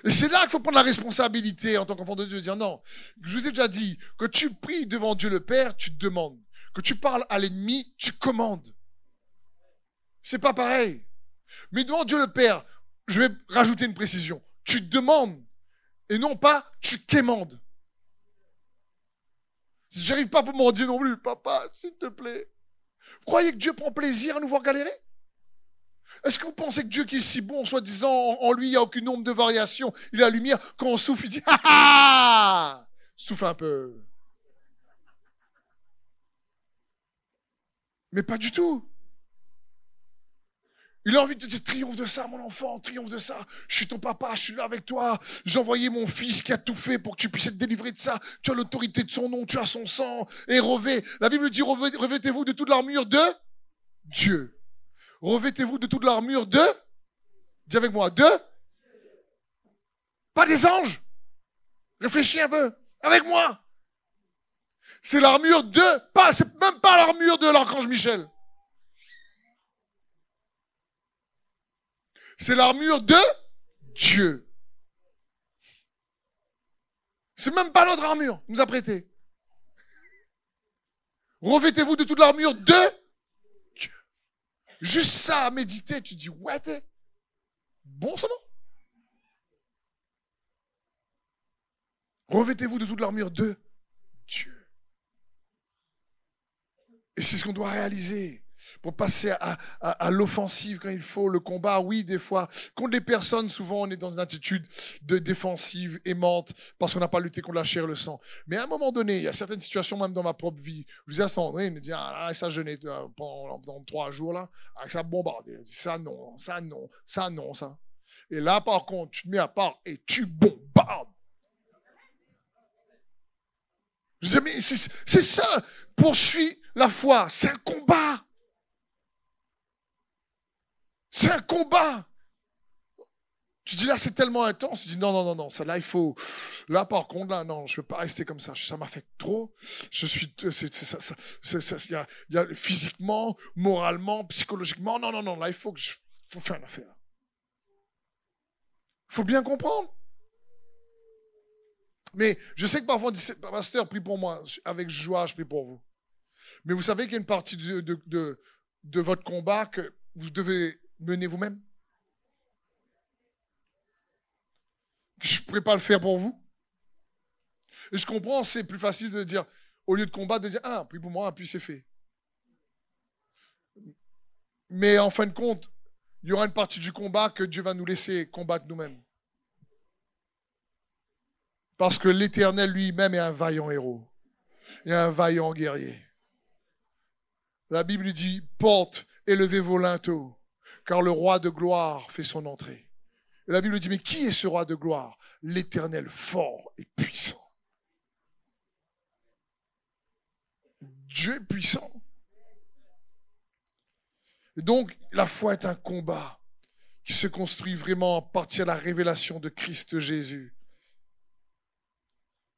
Et c'est là qu'il faut prendre la responsabilité en tant qu'enfant de Dieu, de dire non. Je vous ai déjà dit, que tu pries devant Dieu le Père, tu demandes. Que tu parles à l'ennemi, tu commandes. C'est pas pareil. Mais devant Dieu le Père, je vais rajouter une précision. Tu demandes et non pas tu quémandes. J'arrive pas pour m'en dire non plus, papa, s'il te plaît. Vous croyez que Dieu prend plaisir à nous voir galérer? Est-ce que vous pensez que Dieu qui est si bon, soi-disant, en lui, il n'y a aucun nombre de variations, il a la lumière, quand on souffle, il dit, ah ah Souffle un peu. Mais pas du tout. Il a envie de te dire, triomphe de ça, mon enfant, triomphe de ça. Je suis ton papa, je suis là avec toi. J'ai envoyé mon fils qui a tout fait pour que tu puisses être délivré de ça. Tu as l'autorité de son nom, tu as son sang. Et revêt. La Bible dit, revêtez-vous de toute l'armure de Dieu. Revêtez-vous de toute l'armure de, dis avec moi, de, pas des anges. Réfléchis un peu. Avec moi. C'est l'armure de, pas, c'est même pas l'armure de l'archange Michel. C'est l'armure de Dieu. C'est même pas notre armure, nous a prêté. Revêtez-vous de toute l'armure de. Juste ça à méditer, tu dis, ouais, t'es bon non Revêtez-vous de toute l'armure de Dieu. Et c'est ce qu'on doit réaliser pour passer à, l'offensive quand il faut, le combat, oui, des fois. Contre les personnes, souvent, on est dans une attitude de défensive, aimante, parce qu'on n'a pas lutté contre la chair et le sang. Mais à un moment donné, il y a certaines situations, même dans ma propre vie, je disais à Sandrine, il me dit, ah, ça jeûnait euh, pendant, trois jours, là, avec ça bombardé. ça non, ça non, ça non, ça. Et là, par contre, tu te mets à part et tu bombardes. Je disais, mais c'est ça, poursuit la foi, c'est un combat. C'est un combat. Tu dis là, c'est tellement intense. Tu dis non, non, non, non, ça là, il faut. Là, par contre, là, non, je ne peux pas rester comme ça. Ça m'affecte trop. Je suis. Ça, y a, physiquement, moralement, psychologiquement. Non, non, non, là, il faut que je. faut faire une affaire. Il faut bien comprendre. Mais je sais que parfois on dit, pasteur, prie pour moi. Avec joie, je prie pour vous. Mais vous savez qu'il y a une partie de, de, de votre combat que vous devez mener vous-même Je ne pourrais pas le faire pour vous Et je comprends, c'est plus facile de dire, au lieu de combattre, de dire, ah, puis pour moi, puis c'est fait. Mais en fin de compte, il y aura une partie du combat que Dieu va nous laisser combattre nous-mêmes. Parce que l'Éternel lui-même est un vaillant héros et un vaillant guerrier. La Bible dit, porte, élevez vos linteaux, car le roi de gloire fait son entrée. Et la Bible dit, mais qui est ce roi de gloire? L'Éternel fort et puissant. Dieu est puissant. Donc, la foi est un combat qui se construit vraiment à partir de la révélation de Christ Jésus.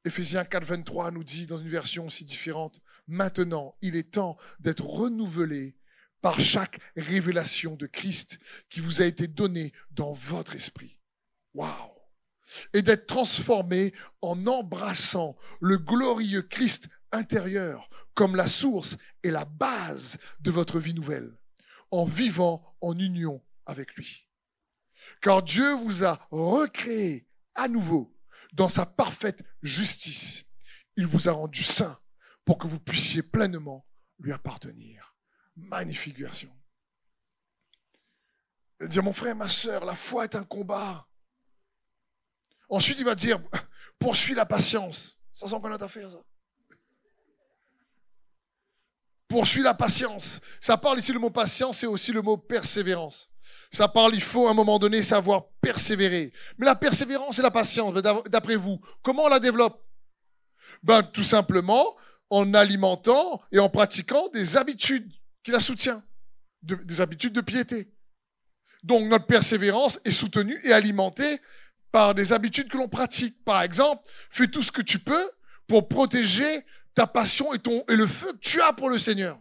Éphésiens 4, 23 nous dit dans une version aussi différente, maintenant, il est temps d'être renouvelé par chaque révélation de Christ qui vous a été donnée dans votre esprit. Waouh! Et d'être transformé en embrassant le glorieux Christ intérieur comme la source et la base de votre vie nouvelle, en vivant en union avec lui. Car Dieu vous a recréé à nouveau dans sa parfaite justice, il vous a rendu saint pour que vous puissiez pleinement lui appartenir. Magnifique version. Il dire, mon frère, ma soeur, la foi est un combat. Ensuite, il va dire, poursuis la patience. Ça sent qu'on a affaire, ça. Poursuis la patience. Ça parle ici le mot patience et aussi le mot persévérance. Ça parle, il faut à un moment donné savoir persévérer. Mais la persévérance et la patience, ben, d'après vous, comment on la développe? Ben tout simplement en alimentant et en pratiquant des habitudes qui la soutiennent, des habitudes de piété. Donc notre persévérance est soutenue et alimentée par des habitudes que l'on pratique. Par exemple, fais tout ce que tu peux pour protéger ta passion et, ton, et le feu que tu as pour le Seigneur.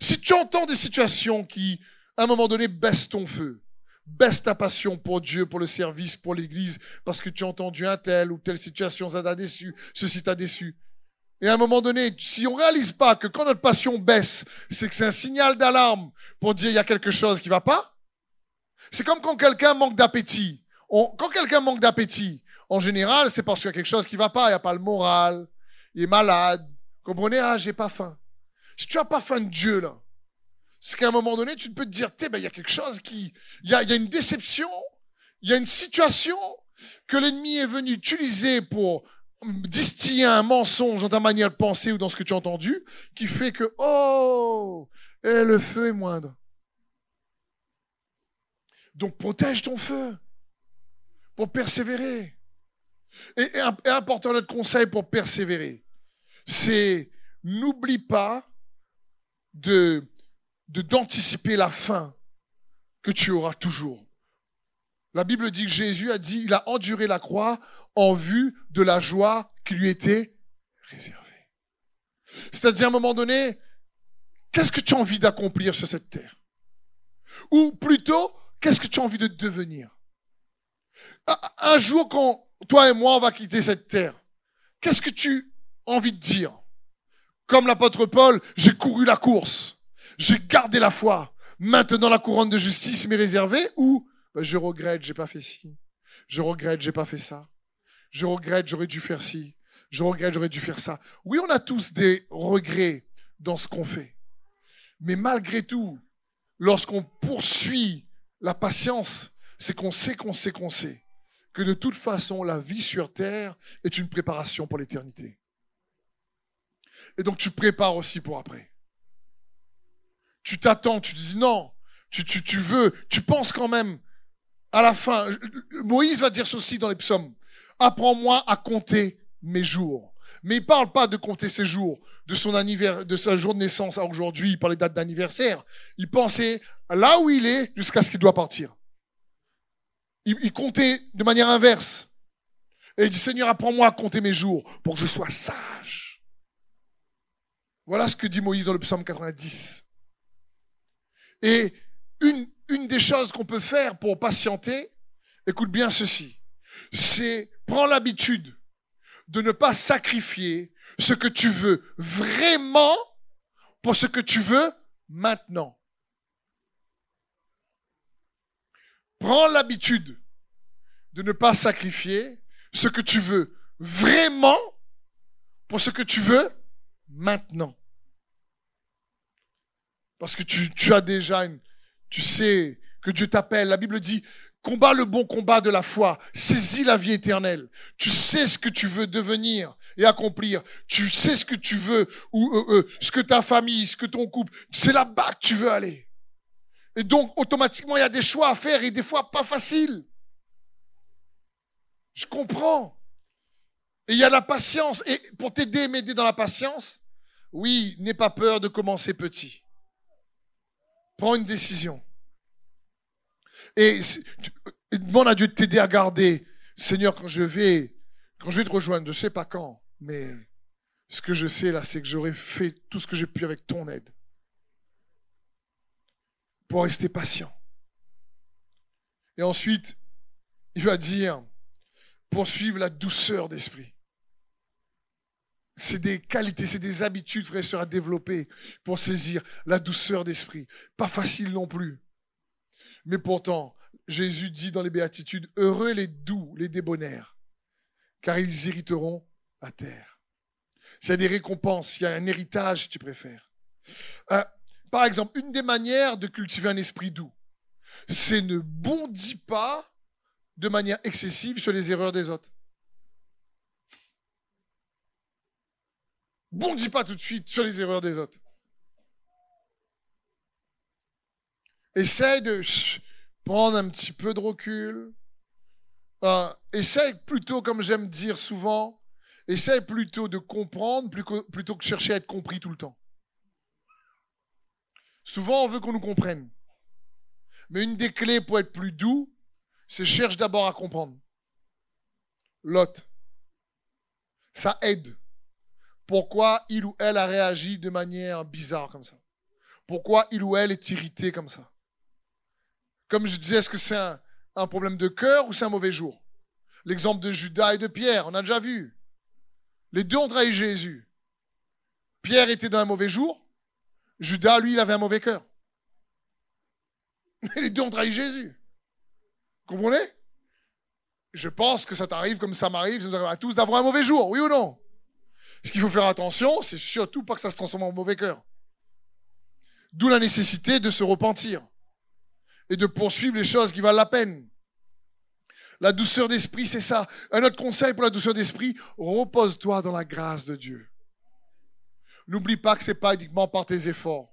Si tu entends des situations qui à un moment donné, baisse ton feu. Baisse ta passion pour Dieu, pour le service, pour l'Église, parce que tu as entendu un tel ou telle situation, ça t'a déçu, ceci t'a déçu. Et à un moment donné, si on réalise pas que quand notre passion baisse, c'est que c'est un signal d'alarme pour dire il y a quelque chose qui va pas. C'est comme quand quelqu'un manque d'appétit. quand quelqu'un manque d'appétit, en général, c'est parce qu'il y a quelque chose qui va pas. Il n'y a pas le moral, il est malade. Comprenez? Ah, j'ai pas faim. Si tu as pas faim de Dieu, là, c'est qu'à un moment donné, tu peux te dire, ben, il y a quelque chose qui, il y a, y a une déception, il y a une situation que l'ennemi est venu utiliser pour distiller un mensonge dans ta manière de penser ou dans ce que tu as entendu, qui fait que, oh, et le feu est moindre. Donc protège ton feu pour persévérer. Et, et important notre conseil pour persévérer, c'est n'oublie pas de de d'anticiper la fin que tu auras toujours. La Bible dit que Jésus a dit, il a enduré la croix en vue de la joie qui lui était réservée. C'est-à-dire à un moment donné, qu'est-ce que tu as envie d'accomplir sur cette terre? Ou plutôt, qu'est-ce que tu as envie de devenir? Un jour, quand toi et moi, on va quitter cette terre, qu'est-ce que tu as envie de dire? Comme l'apôtre Paul, j'ai couru la course. J'ai gardé la foi. Maintenant, la couronne de justice m'est réservée ou ben, je regrette, j'ai pas fait ci. Je regrette, j'ai pas fait ça. Je regrette, j'aurais dû faire ci. Je regrette, j'aurais dû faire ça. Oui, on a tous des regrets dans ce qu'on fait. Mais malgré tout, lorsqu'on poursuit la patience, c'est qu'on sait qu'on sait qu'on sait que de toute façon, la vie sur terre est une préparation pour l'éternité. Et donc tu prépares aussi pour après tu t'attends, tu dis non, tu, tu, tu veux, tu penses quand même à la fin. Moïse va dire ceci dans les psaumes. Apprends-moi à compter mes jours. Mais il parle pas de compter ses jours, de son anniversaire, de sa jour de naissance à aujourd'hui, par les dates d'anniversaire. Il pensait là où il est jusqu'à ce qu'il doit partir. Il, il, comptait de manière inverse. Et il dit, Seigneur, apprends-moi à compter mes jours pour que je sois sage. Voilà ce que dit Moïse dans le psaume 90. Et une, une des choses qu'on peut faire pour patienter, écoute bien ceci, c'est prends l'habitude de ne pas sacrifier ce que tu veux vraiment pour ce que tu veux maintenant. Prends l'habitude de ne pas sacrifier ce que tu veux vraiment pour ce que tu veux maintenant. Parce que tu, tu as déjà une, tu sais que Dieu t'appelle. La Bible dit, combat le bon combat de la foi, saisis la vie éternelle. Tu sais ce que tu veux devenir et accomplir. Tu sais ce que tu veux, ou euh, euh, ce que ta famille, ce que ton couple, c'est là-bas que tu veux aller. Et donc, automatiquement, il y a des choix à faire et des fois pas faciles. Je comprends. Et il y a la patience. Et pour t'aider, m'aider dans la patience, oui, n'aie pas peur de commencer petit. Prends une décision. Et, demande à Dieu de t'aider à garder. Seigneur, quand je vais, quand je vais te rejoindre, je sais pas quand, mais ce que je sais là, c'est que j'aurais fait tout ce que j'ai pu avec ton aide. Pour rester patient. Et ensuite, il va dire, poursuivre la douceur d'esprit. C'est des qualités, c'est des habitudes, frères et sœurs, à développer pour saisir la douceur d'esprit. Pas facile non plus. Mais pourtant, Jésus dit dans les béatitudes, heureux les doux, les débonnaires, car ils hériteront la terre. S'il y a des récompenses, il y a un héritage, si tu préfères. Euh, par exemple, une des manières de cultiver un esprit doux, c'est ne bondit pas de manière excessive sur les erreurs des autres. Bondis pas tout de suite sur les erreurs des autres. Essaye de prendre un petit peu de recul. Euh, essaye plutôt, comme j'aime dire souvent, essaye plutôt de comprendre plutôt que chercher à être compris tout le temps. Souvent, on veut qu'on nous comprenne. Mais une des clés pour être plus doux, c'est cherche d'abord à comprendre. L'autre. Ça aide. Pourquoi il ou elle a réagi de manière bizarre comme ça? Pourquoi il ou elle est irrité comme ça? Comme je disais, est-ce que c'est un, problème de cœur ou c'est un mauvais jour? L'exemple de Judas et de Pierre, on a déjà vu. Les deux ont trahi Jésus. Pierre était dans un mauvais jour. Judas, lui, il avait un mauvais cœur. Les deux ont trahi Jésus. Comprenez? Je pense que ça t'arrive comme ça m'arrive, ça nous arrive à tous d'avoir un mauvais jour, oui ou non? Ce qu'il faut faire attention, c'est surtout pas que ça se transforme en mauvais cœur. D'où la nécessité de se repentir et de poursuivre les choses qui valent la peine. La douceur d'esprit, c'est ça. Un autre conseil pour la douceur d'esprit, repose-toi dans la grâce de Dieu. N'oublie pas que c'est pas uniquement par tes efforts.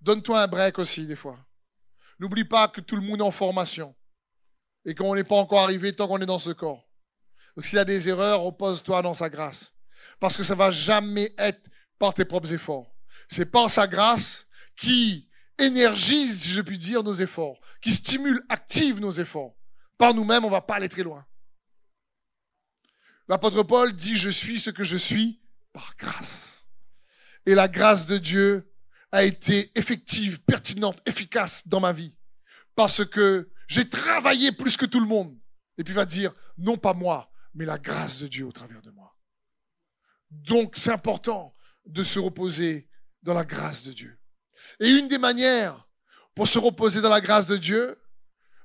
Donne-toi un break aussi des fois. N'oublie pas que tout le monde est en formation et qu'on n'est pas encore arrivé tant qu'on est dans ce corps. Donc s'il y a des erreurs, repose-toi dans sa grâce. Parce que ça va jamais être par tes propres efforts. C'est par sa grâce qui énergise, si je puis dire, nos efforts, qui stimule, active nos efforts. Par nous-mêmes, on va pas aller très loin. L'apôtre Paul dit, je suis ce que je suis par grâce. Et la grâce de Dieu a été effective, pertinente, efficace dans ma vie. Parce que j'ai travaillé plus que tout le monde. Et puis il va dire, non pas moi, mais la grâce de Dieu au travers de moi. Donc c'est important de se reposer dans la grâce de Dieu. Et une des manières pour se reposer dans la grâce de Dieu,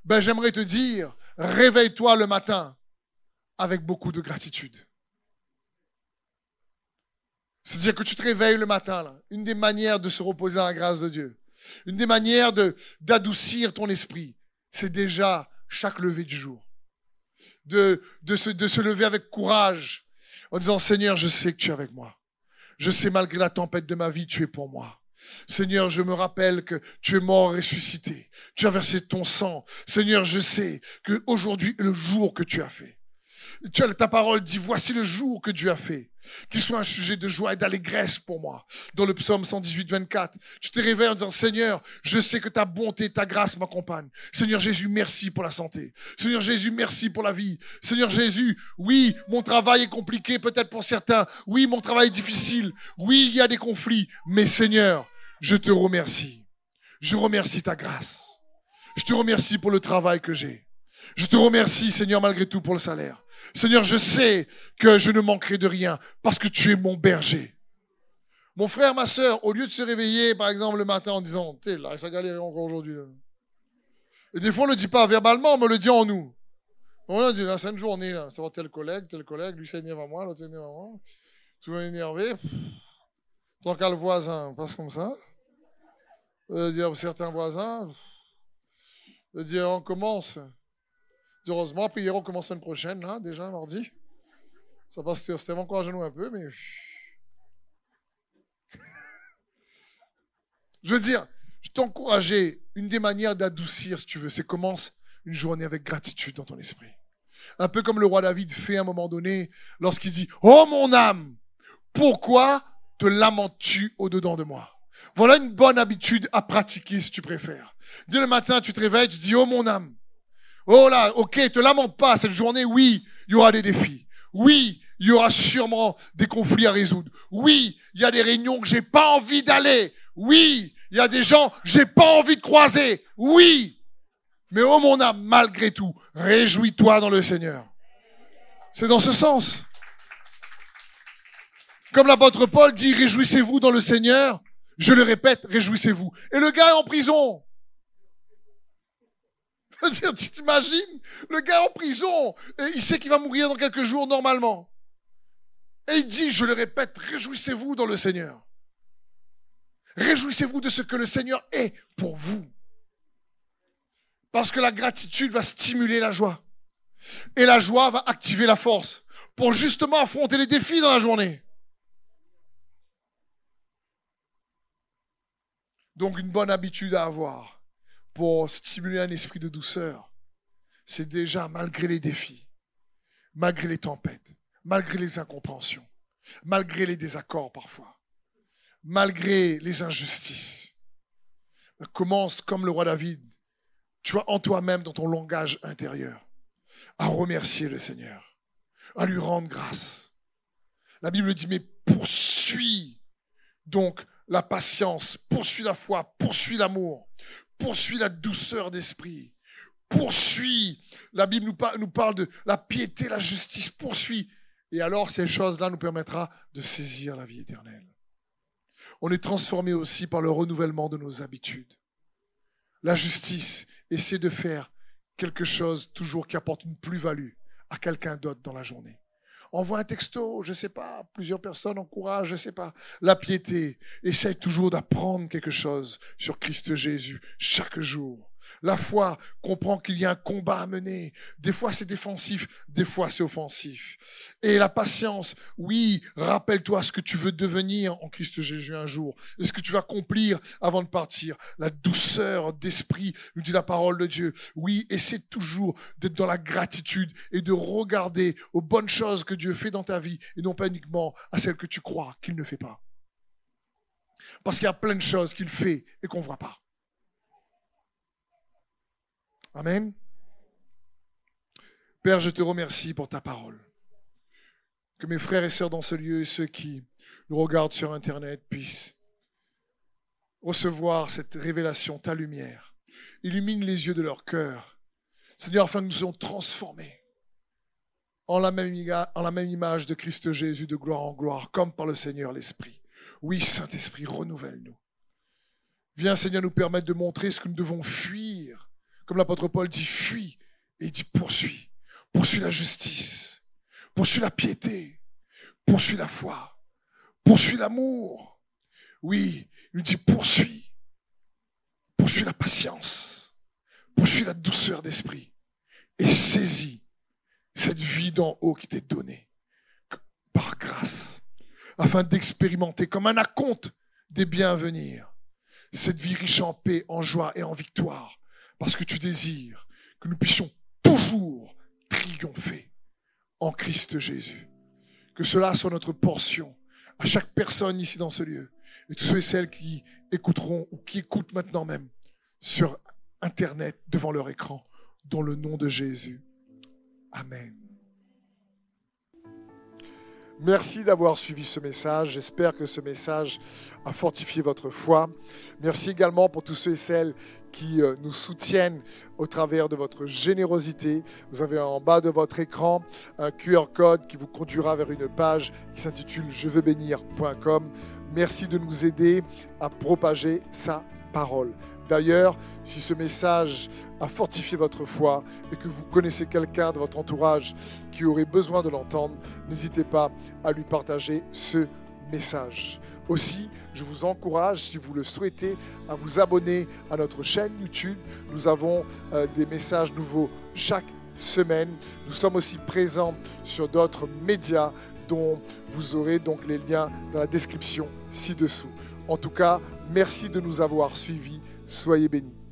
ben j'aimerais te dire, réveille-toi le matin avec beaucoup de gratitude. C'est-à-dire que tu te réveilles le matin, là. Une des manières de se reposer dans la grâce de Dieu. Une des manières d'adoucir ton esprit c'est déjà chaque lever du jour. De se lever avec courage en disant Seigneur, je sais que tu es avec moi. Je sais malgré la tempête de ma vie, tu es pour moi. Seigneur, je me rappelle que tu es mort ressuscité. Tu as versé ton sang. Seigneur, je sais que aujourd'hui le jour que tu as fait. Tu as, ta parole dit, voici le jour que Dieu a fait qu'il soit un sujet de joie et d'allégresse pour moi. Dans le psaume 118, 24, tu te réveilles en disant, Seigneur, je sais que ta bonté, ta grâce m'accompagnent. Seigneur Jésus, merci pour la santé. Seigneur Jésus, merci pour la vie. Seigneur Jésus, oui, mon travail est compliqué peut-être pour certains. Oui, mon travail est difficile. Oui, il y a des conflits. Mais Seigneur, je te remercie. Je remercie ta grâce. Je te remercie pour le travail que j'ai. Je te remercie, Seigneur, malgré tout, pour le salaire. Seigneur, je sais que je ne manquerai de rien parce que tu es mon berger. Mon frère, ma soeur, au lieu de se réveiller, par exemple, le matin en disant, sais, là, ça galère encore aujourd'hui. Et des fois, on ne le dit pas verbalement, mais on le dit en nous. On a dit, là, c'est journée. Ça va tel collègue, tel collègue, lui s'énerve à moi, l'autre s'énerve à moi. Tout le monde énervé. Tant qu'à le voisin, passe comme ça. Euh, dire certains voisins. Euh, dire, on commence. Heureusement, on commence semaine prochaine, là, déjà, mardi. Ça passe, c'était encore à genoux un peu, mais. Je veux dire, je t'encourageais, une des manières d'adoucir, si tu veux, c'est commence une journée avec gratitude dans ton esprit. Un peu comme le roi David fait à un moment donné lorsqu'il dit, Oh mon âme, pourquoi te lamentes-tu au-dedans de moi? Voilà une bonne habitude à pratiquer si tu préfères. Dès le matin, tu te réveilles, tu dis, Oh mon âme, oh là, ok, te lamente pas, cette journée, oui, il y aura des défis. Oui, il y aura sûrement des conflits à résoudre. Oui, il y a des réunions que j'ai pas envie d'aller. Oui, il y a des gens, j'ai pas envie de croiser. Oui. Mais oh mon âme, malgré tout, réjouis-toi dans le Seigneur. C'est dans ce sens. Comme l'apôtre Paul dit, réjouissez-vous dans le Seigneur. Je le répète, réjouissez-vous. Et le gars est en prison. Dire, tu t'imagines? Le gars en prison. Il sait qu'il va mourir dans quelques jours normalement. Et il dit, je le répète, réjouissez-vous dans le Seigneur. Réjouissez-vous de ce que le Seigneur est pour vous. Parce que la gratitude va stimuler la joie. Et la joie va activer la force pour justement affronter les défis dans la journée. Donc une bonne habitude à avoir pour stimuler un esprit de douceur, c'est déjà malgré les défis, malgré les tempêtes, malgré les incompréhensions, malgré les désaccords parfois, malgré les injustices. Commence comme le roi David, tu vois, en toi-même, dans ton langage intérieur, à remercier le Seigneur, à lui rendre grâce. La Bible dit, mais poursuis donc la patience, poursuis la foi, poursuis l'amour, poursuis la douceur d'esprit, poursuis. La Bible nous, parle de la piété, la justice, poursuis. Et alors, ces choses-là nous permettra de saisir la vie éternelle on est transformé aussi par le renouvellement de nos habitudes. La justice essaie de faire quelque chose toujours qui apporte une plus-value à quelqu'un d'autre dans la journée. Envoie un texto, je ne sais pas, plusieurs personnes encouragent, je ne sais pas. La piété essaie toujours d'apprendre quelque chose sur Christ Jésus chaque jour. La foi comprend qu'il y a un combat à mener. Des fois c'est défensif, des fois c'est offensif. Et la patience, oui, rappelle-toi ce que tu veux devenir en Christ Jésus un jour, et ce que tu vas accomplir avant de partir. La douceur d'esprit, nous dit la parole de Dieu. Oui, essaie toujours d'être dans la gratitude et de regarder aux bonnes choses que Dieu fait dans ta vie, et non pas uniquement à celles que tu crois qu'il ne fait pas. Parce qu'il y a plein de choses qu'il fait et qu'on ne voit pas. Amen. Père, je te remercie pour ta parole. Que mes frères et sœurs dans ce lieu et ceux qui nous regardent sur Internet puissent recevoir cette révélation, ta lumière. Illumine les yeux de leur cœur. Seigneur, afin que nous soyons transformés en la, même, image de Christ Jésus de gloire en gloire, comme par le Seigneur l'Esprit. Oui, Saint-Esprit, renouvelle-nous. Viens, Seigneur, nous permettre de montrer ce que nous devons fuir comme l'apôtre Paul dit, fuis. Et il dit, poursuis. Poursuis la justice. Poursuis la piété. Poursuis la foi. Poursuis l'amour. Oui, il dit, poursuis. Poursuis la patience. Poursuis la douceur d'esprit. Et saisis cette vie d'en haut qui t'est donnée par grâce, afin d'expérimenter comme un acompte des biens à venir, cette vie riche en paix, en joie et en victoire, parce que tu désires que nous puissions toujours triompher en Christ Jésus. Que cela soit notre portion à chaque personne ici dans ce lieu et tous ceux et celles qui écouteront ou qui écoutent maintenant même sur Internet devant leur écran, dans le nom de Jésus. Amen. Merci d'avoir suivi ce message. J'espère que ce message a fortifié votre foi. Merci également pour tous ceux et celles qui euh, nous soutiennent au travers de votre générosité. Vous avez en bas de votre écran un QR code qui vous conduira vers une page qui s'intitule je veux bénir.com. Merci de nous aider à propager sa parole. D'ailleurs, si ce message a fortifié votre foi et que vous connaissez quelqu'un de votre entourage qui aurait besoin de l'entendre, n'hésitez pas à lui partager ce message. Aussi, je vous encourage, si vous le souhaitez, à vous abonner à notre chaîne YouTube. Nous avons euh, des messages nouveaux chaque semaine. Nous sommes aussi présents sur d'autres médias dont vous aurez donc les liens dans la description ci-dessous. En tout cas, merci de nous avoir suivis. Soyez bénis.